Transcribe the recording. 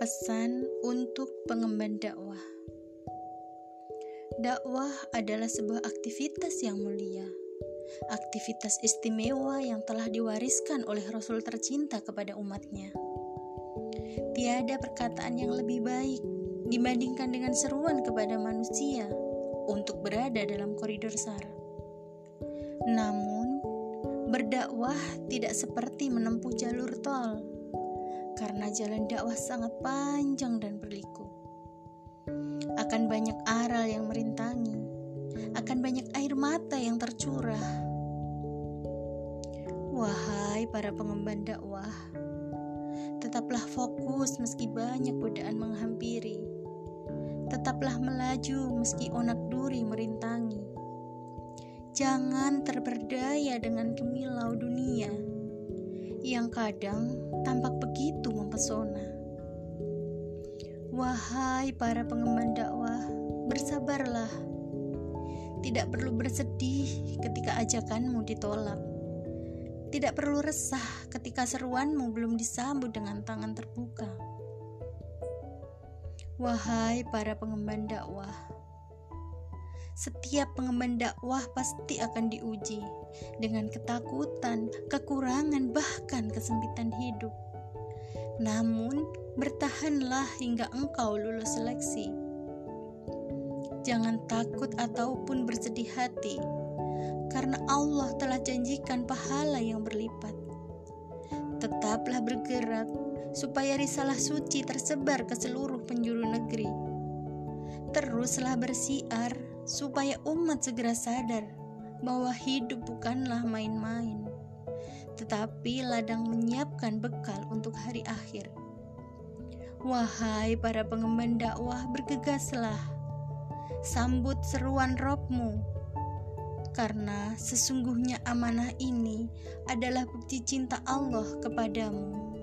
Pesan untuk pengemban dakwah. Dakwah adalah sebuah aktivitas yang mulia, aktivitas istimewa yang telah diwariskan oleh Rasul tercinta kepada umatnya. Tiada perkataan yang lebih baik dibandingkan dengan seruan kepada manusia untuk berada dalam koridor SAR. Namun, berdakwah tidak seperti menempuh jalur tol karena jalan dakwah sangat panjang dan berliku. Akan banyak aral yang merintangi, akan banyak air mata yang tercurah. Wahai para pengemban dakwah, tetaplah fokus meski banyak godaan menghampiri. Tetaplah melaju meski onak duri merintangi. Jangan terberdaya dengan kemilau dunia yang kadang tampak begitu mempesona. Wahai para pengemban dakwah, bersabarlah. Tidak perlu bersedih ketika ajakanmu ditolak. Tidak perlu resah ketika seruanmu belum disambut dengan tangan terbuka. Wahai para pengemban dakwah, setiap pengemban dakwah pasti akan diuji dengan ketakutan, kekurangan, bahkan kesempitan hidup. Namun, bertahanlah hingga engkau lulus seleksi. Jangan takut ataupun bersedih hati, karena Allah telah janjikan pahala yang berlipat. Tetaplah bergerak supaya risalah suci tersebar ke seluruh penjuru negeri. Teruslah bersiar supaya umat segera sadar bahwa hidup bukanlah main-main, tetapi ladang menyiapkan bekal untuk hari akhir. Wahai para pengemban dakwah, bergegaslah, sambut seruan robmu, karena sesungguhnya amanah ini adalah bukti cinta Allah kepadamu.